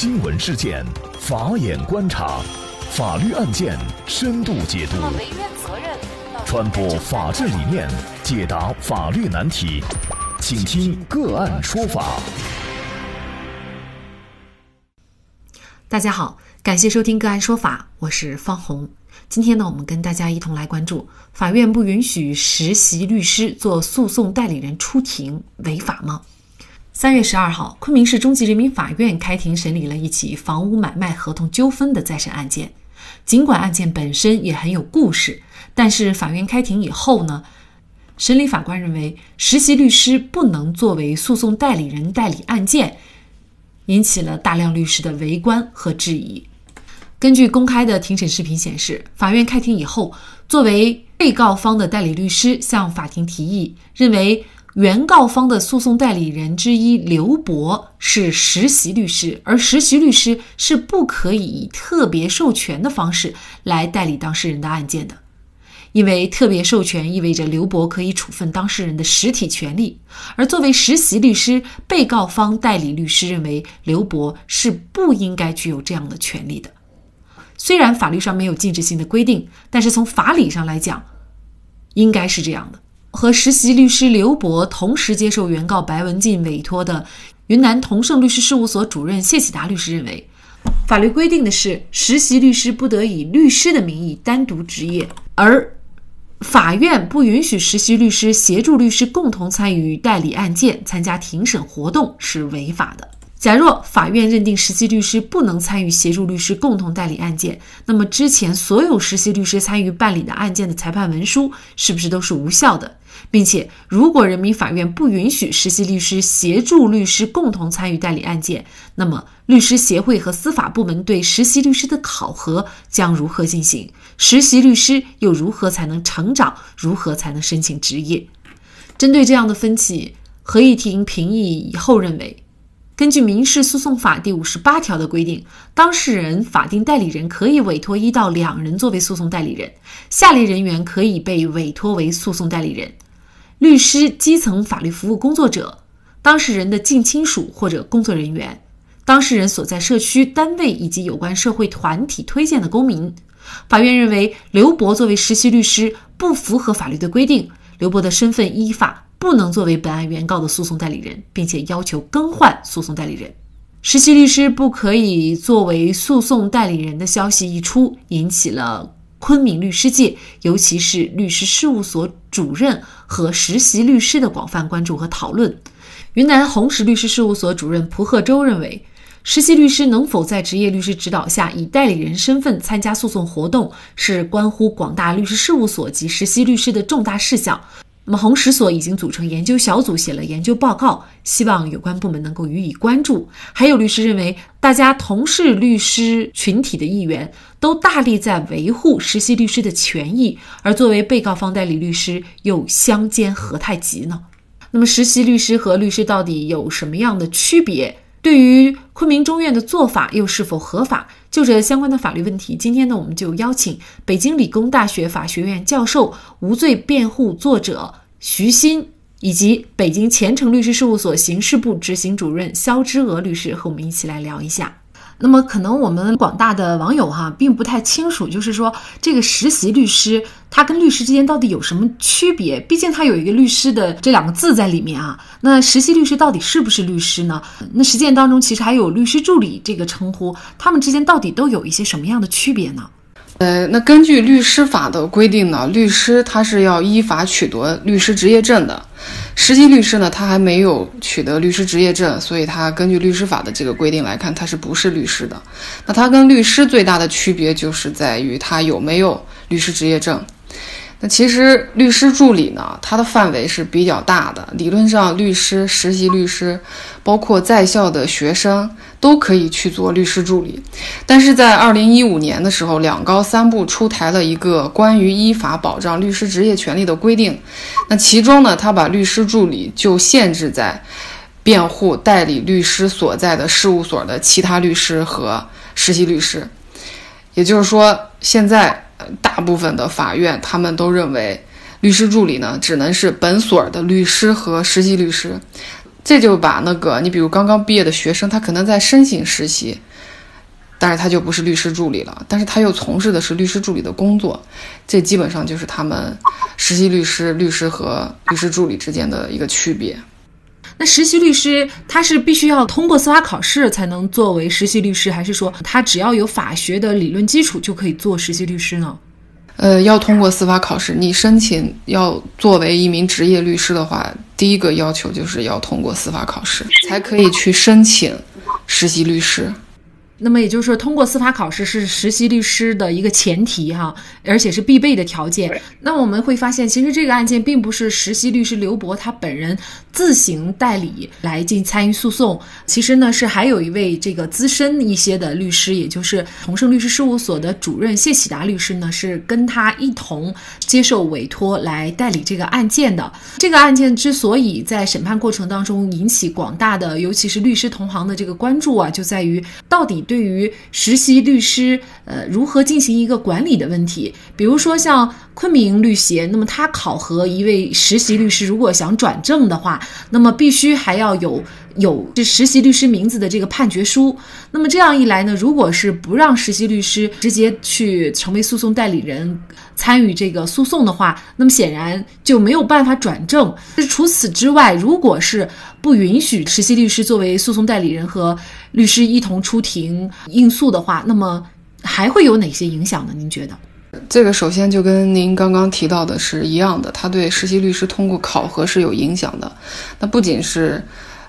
新闻事件，法眼观察，法律案件深度解读，传播法治理念，解答法律难题，请听个案说法。大家好，感谢收听个案说法，我是方红。今天呢，我们跟大家一同来关注：法院不允许实习律师做诉讼代理人出庭，违法吗？三月十二号，昆明市中级人民法院开庭审理了一起房屋买卖合同纠纷的再审案件。尽管案件本身也很有故事，但是法院开庭以后呢，审理法官认为实习律师不能作为诉讼代理人代理案件，引起了大量律师的围观和质疑。根据公开的庭审视频显示，法院开庭以后，作为被告方的代理律师向法庭提议，认为。原告方的诉讼代理人之一刘博是实习律师，而实习律师是不可以以特别授权的方式来代理当事人的案件的，因为特别授权意味着刘博可以处分当事人的实体权利，而作为实习律师，被告方代理律师认为刘博是不应该具有这样的权利的。虽然法律上没有禁止性的规定，但是从法理上来讲，应该是这样的。和实习律师刘博同时接受原告白文静委托的云南同盛律师事务所主任谢启达律师认为，法律规定的是实习律师不得以律师的名义单独执业，而法院不允许实习律师协助律师共同参与代理案件、参加庭审活动是违法的。假若法院认定实习律师不能参与协助律师共同代理案件，那么之前所有实习律师参与办理的案件的裁判文书是不是都是无效的？并且，如果人民法院不允许实习律师协助律师共同参与代理案件，那么律师协会和司法部门对实习律师的考核将如何进行？实习律师又如何才能成长？如何才能申请执业？针对这样的分歧，合议庭评议以后认为。根据民事诉讼法第五十八条的规定，当事人、法定代理人可以委托一到两人作为诉讼代理人，下列人员可以被委托为诉讼代理人：律师、基层法律服务工作者、当事人的近亲属或者工作人员、当事人所在社区、单位以及有关社会团体推荐的公民。法院认为，刘博作为实习律师不符合法律的规定，刘博的身份依法。不能作为本案原告的诉讼代理人，并且要求更换诉讼代理人。实习律师不可以作为诉讼代理人的消息一出，引起了昆明律师界，尤其是律师事务所主任和实习律师的广泛关注和讨论。云南红石律师事务所主任蒲贺洲认为，实习律师能否在执业律师指导下以代理人身份参加诉讼活动，是关乎广大律师事务所及实习律师的重大事项。那么，红石所已经组成研究小组，写了研究报告，希望有关部门能够予以关注。还有律师认为，大家同是律师群体的一员，都大力在维护实习律师的权益，而作为被告方代理律师，又相煎何太急呢？那么，实习律师和律师到底有什么样的区别？对于昆明中院的做法又是否合法？就这相关的法律问题，今天呢，我们就邀请北京理工大学法学院教授、无罪辩护作者徐鑫，以及北京前程律师事务所刑事部执行主任肖之娥律师和我们一起来聊一下。那么，可能我们广大的网友哈，并不太清楚，就是说这个实习律师他跟律师之间到底有什么区别？毕竟他有一个律师的这两个字在里面啊。那实习律师到底是不是律师呢？那实践当中其实还有律师助理这个称呼，他们之间到底都有一些什么样的区别呢？呃，那根据律师法的规定呢，律师他是要依法取得律师执业证的。实习律师呢，他还没有取得律师执业证，所以他根据律师法的这个规定来看，他是不是律师的？那他跟律师最大的区别就是在于他有没有律师执业证。那其实律师助理呢，它的范围是比较大的。理论上，律师、实习律师，包括在校的学生，都可以去做律师助理。但是在二零一五年的时候，两高三部出台了一个关于依法保障律师职业权利的规定。那其中呢，他把律师助理就限制在辩护代理律师所在的事务所的其他律师和实习律师。也就是说，现在。大部分的法院，他们都认为，律师助理呢，只能是本所的律师和实习律师。这就把那个你比如刚刚毕业的学生，他可能在申请实习，但是他就不是律师助理了，但是他又从事的是律师助理的工作，这基本上就是他们实习律师、律师和律师助理之间的一个区别。那实习律师他是必须要通过司法考试才能作为实习律师，还是说他只要有法学的理论基础就可以做实习律师呢？呃，要通过司法考试。你申请要作为一名职业律师的话，第一个要求就是要通过司法考试，才可以去申请实习律师。那么也就是说，通过司法考试是实习律师的一个前提哈，而且是必备的条件。那我们会发现，其实这个案件并不是实习律师刘博他本人自行代理来进参与诉讼，其实呢是还有一位这个资深一些的律师，也就是同盛律师事务所的主任谢喜达律师呢，是跟他一同接受委托来代理这个案件的。这个案件之所以在审判过程当中引起广大的，尤其是律师同行的这个关注啊，就在于到底。对于实习律师，呃，如何进行一个管理的问题，比如说像昆明律协，那么他考核一位实习律师，如果想转正的话，那么必须还要有有这实习律师名字的这个判决书。那么这样一来呢，如果是不让实习律师直接去成为诉讼代理人，参与这个诉讼的话，那么显然就没有办法转正。除此之外，如果是不允许实习律师作为诉讼代理人和律师一同出庭应诉的话，那么还会有哪些影响呢？您觉得？这个首先就跟您刚刚提到的是一样的，他对实习律师通过考核是有影响的。那不仅是，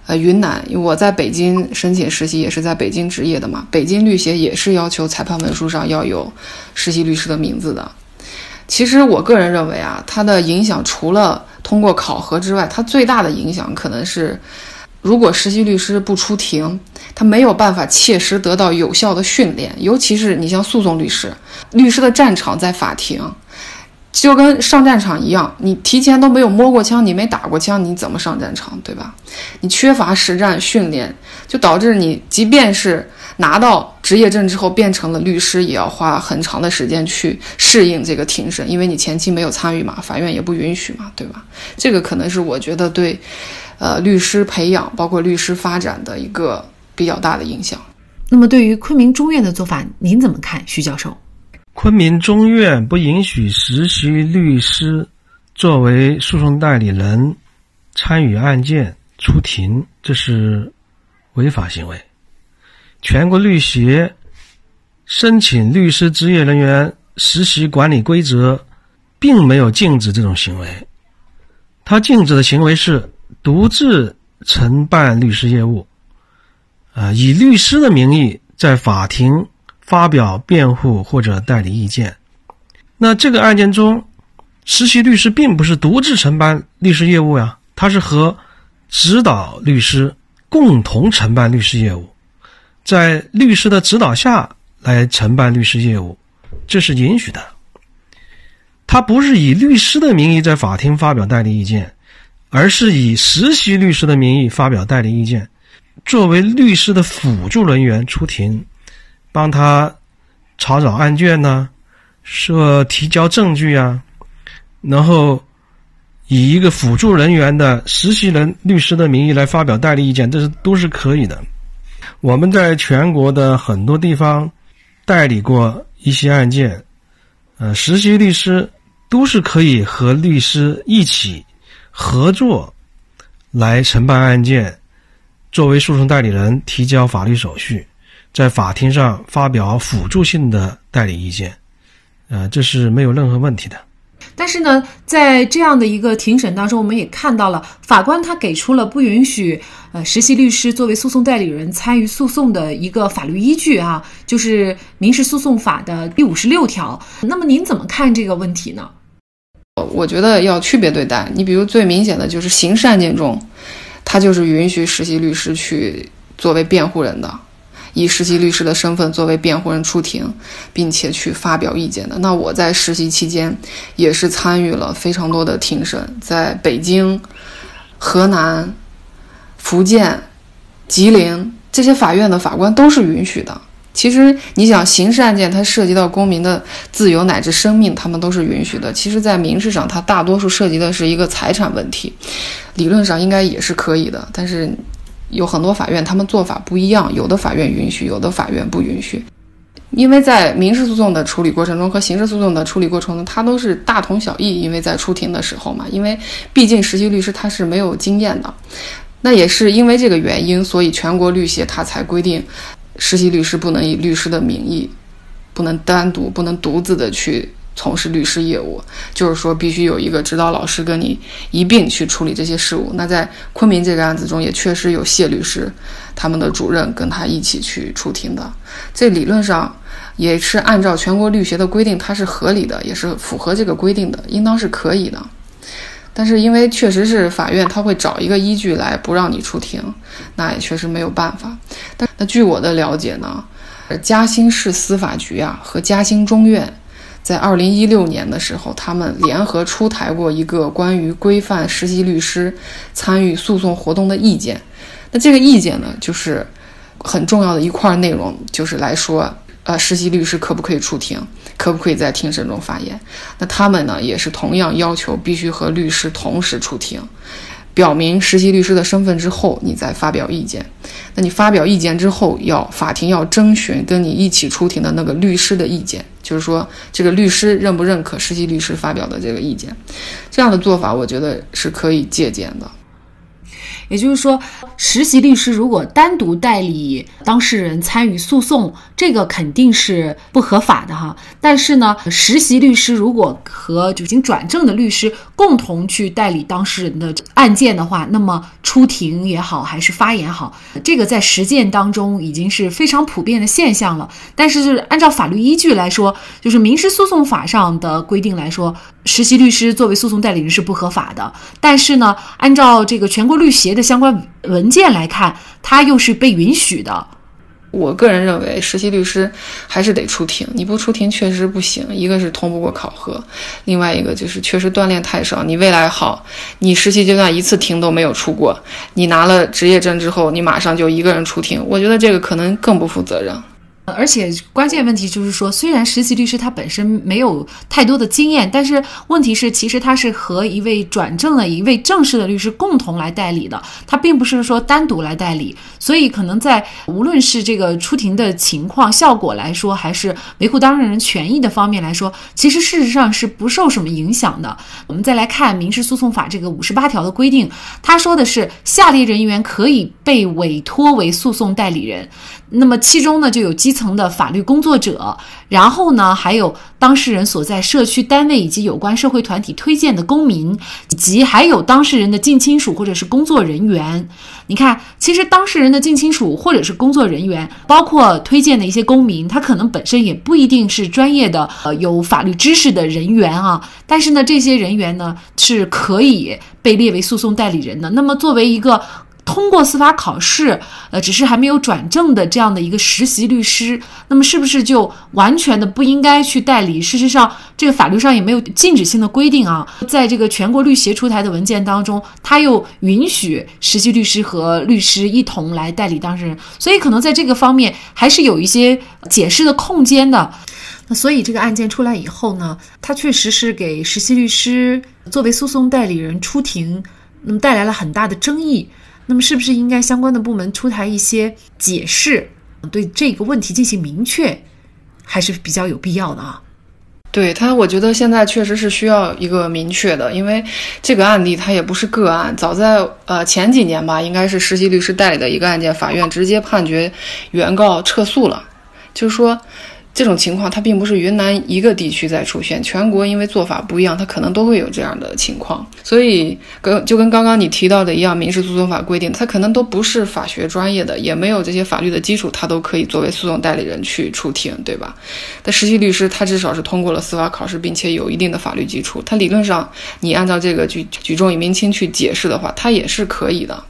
呃，云南，因为我在北京申请实习也是在北京执业的嘛，北京律协也是要求裁判文书上要有实习律师的名字的。其实我个人认为啊，它的影响除了通过考核之外，它最大的影响可能是。如果实习律师不出庭，他没有办法切实得到有效的训练。尤其是你像诉讼律师，律师的战场在法庭，就跟上战场一样，你提前都没有摸过枪，你没打过枪，你怎么上战场，对吧？你缺乏实战训练，就导致你即便是拿到执业证之后变成了律师，也要花很长的时间去适应这个庭审，因为你前期没有参与嘛，法院也不允许嘛，对吧？这个可能是我觉得对。呃，律师培养包括律师发展的一个比较大的影响。那么，对于昆明中院的做法，您怎么看，徐教授？昆明中院不允许实习律师作为诉讼代理人参与案件出庭，这是违法行为。全国律协申请律师职业人员实习管理规则并没有禁止这种行为，他禁止的行为是。独自承办律师业务，啊，以律师的名义在法庭发表辩护或者代理意见。那这个案件中，实习律师并不是独自承办律师业务呀，他是和指导律师共同承办律师业务，在律师的指导下来承办律师业务，这是允许的。他不是以律师的名义在法庭发表代理意见。而是以实习律师的名义发表代理意见，作为律师的辅助人员出庭，帮他查找案卷呢，说提交证据啊，然后以一个辅助人员的实习人律师的名义来发表代理意见，这是都是可以的。我们在全国的很多地方代理过一些案件，呃，实习律师都是可以和律师一起。合作来承办案件，作为诉讼代理人提交法律手续，在法庭上发表辅助性的代理意见，呃，这是没有任何问题的。但是呢，在这样的一个庭审当中，我们也看到了法官他给出了不允许呃实习律师作为诉讼代理人参与诉讼的一个法律依据啊，就是民事诉讼法的第五十六条。那么您怎么看这个问题呢？我觉得要区别对待。你比如最明显的就是刑事案件中，他就是允许实习律师去作为辩护人的，以实习律师的身份作为辩护人出庭，并且去发表意见的。那我在实习期间也是参与了非常多的庭审，在北京、河南、福建、吉林这些法院的法官都是允许的。其实你想，刑事案件它涉及到公民的自由乃至生命，他们都是允许的。其实，在民事上，它大多数涉及的是一个财产问题，理论上应该也是可以的。但是，有很多法院他们做法不一样，有的法院允许，有的法院不允许。因为在民事诉讼的处理过程中和刑事诉讼的处理过程中，它都是大同小异。因为在出庭的时候嘛，因为毕竟实习律师他是没有经验的，那也是因为这个原因，所以全国律协他才规定。实习律师不能以律师的名义，不能单独、不能独自的去从事律师业务，就是说必须有一个指导老师跟你一并去处理这些事务。那在昆明这个案子中，也确实有谢律师，他们的主任跟他一起去出庭的。这理论上也是按照全国律协的规定，它是合理的，也是符合这个规定的，应当是可以的。但是因为确实是法院他会找一个依据来不让你出庭，那也确实没有办法。但那据我的了解呢，嘉兴市司法局啊和嘉兴中院，在二零一六年的时候，他们联合出台过一个关于规范实习律师参与诉讼活动的意见。那这个意见呢，就是很重要的一块内容，就是来说。呃，实习律师可不可以出庭？可不可以在庭审中发言？那他们呢，也是同样要求必须和律师同时出庭，表明实习律师的身份之后，你再发表意见。那你发表意见之后，要法庭要征询跟你一起出庭的那个律师的意见，就是说这个律师认不认可实习律师发表的这个意见。这样的做法，我觉得是可以借鉴的。也就是说，实习律师如果单独代理当事人参与诉讼，这个肯定是不合法的哈。但是呢，实习律师如果和已经转正的律师共同去代理当事人的案件的话，那么出庭也好，还是发言好，这个在实践当中已经是非常普遍的现象了。但是，就是按照法律依据来说，就是民事诉讼法上的规定来说，实习律师作为诉讼代理人是不合法的。但是呢，按照这个全国律协的。相关文件来看，他又是被允许的。我个人认为，实习律师还是得出庭，你不出庭确实不行。一个是通不过考核，另外一个就是确实锻炼太少。你未来好，你实习阶段一次庭都没有出过，你拿了执业证之后，你马上就一个人出庭，我觉得这个可能更不负责任。而且关键问题就是说，虽然实习律师他本身没有太多的经验，但是问题是，其实他是和一位转正的一位正式的律师共同来代理的，他并不是说单独来代理，所以可能在无论是这个出庭的情况效果来说，还是维护当事人权益的方面来说，其实事实上是不受什么影响的。我们再来看民事诉讼法这个五十八条的规定，他说的是下列人员可以被委托为诉讼代理人。那么其中呢，就有基层的法律工作者，然后呢，还有当事人所在社区单位以及有关社会团体推荐的公民，以及还有当事人的近亲属或者是工作人员。你看，其实当事人的近亲属或者是工作人员，包括推荐的一些公民，他可能本身也不一定是专业的，呃，有法律知识的人员啊。但是呢，这些人员呢是可以被列为诉讼代理人的。那么作为一个。通过司法考试，呃，只是还没有转正的这样的一个实习律师，那么是不是就完全的不应该去代理？事实上，这个法律上也没有禁止性的规定啊。在这个全国律协出台的文件当中，他又允许实习律师和律师一同来代理当事人，所以可能在这个方面还是有一些解释的空间的。那所以这个案件出来以后呢，他确实是给实习律师作为诉讼代理人出庭，那么带来了很大的争议。那么，是不是应该相关的部门出台一些解释，对这个问题进行明确，还是比较有必要的啊？对他，我觉得现在确实是需要一个明确的，因为这个案例它也不是个案，早在呃前几年吧，应该是实习律师代理的一个案件，法院直接判决原告撤诉了，就是说。这种情况它并不是云南一个地区在出现，全国因为做法不一样，它可能都会有这样的情况。所以跟就跟刚刚你提到的一样，民事诉讼法规定，它可能都不是法学专业的，也没有这些法律的基础，他都可以作为诉讼代理人去出庭，对吧？但实习律师他至少是通过了司法考试，并且有一定的法律基础，他理论上你按照这个举举重以明轻去解释的话，他也是可以的。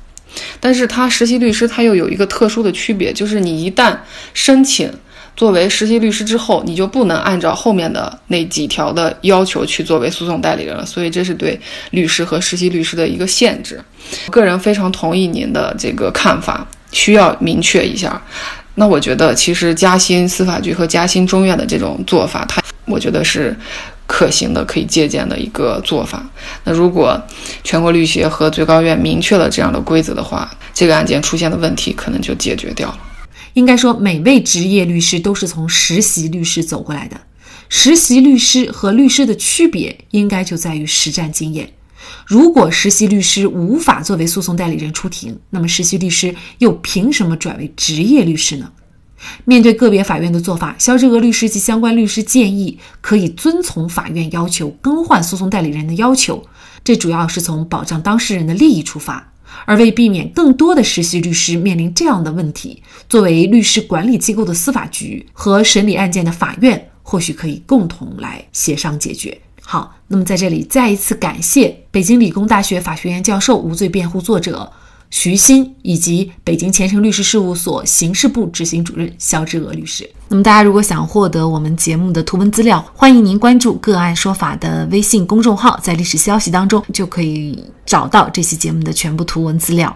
但是他实习律师他又有一个特殊的区别，就是你一旦申请。作为实习律师之后，你就不能按照后面的那几条的要求去作为诉讼代理人了，所以这是对律师和实习律师的一个限制。个人非常同意您的这个看法，需要明确一下。那我觉得，其实嘉兴司法局和嘉兴中院的这种做法，它我觉得是可行的、可以借鉴的一个做法。那如果全国律协和最高院明确了这样的规则的话，这个案件出现的问题可能就解决掉了。应该说，每位职业律师都是从实习律师走过来的。实习律师和律师的区别，应该就在于实战经验。如果实习律师无法作为诉讼代理人出庭，那么实习律师又凭什么转为职业律师呢？面对个别法院的做法，肖志娥律师及相关律师建议可以遵从法院要求更换诉讼代理人的要求，这主要是从保障当事人的利益出发。而为避免更多的实习律师面临这样的问题，作为律师管理机构的司法局和审理案件的法院，或许可以共同来协商解决。好，那么在这里再一次感谢北京理工大学法学院教授、无罪辩护作者徐鑫，以及北京前程律师事务所刑事部执行主任肖志娥律师。那么大家如果想获得我们节目的图文资料，欢迎您关注“个案说法”的微信公众号，在历史消息当中就可以找到这期节目的全部图文资料。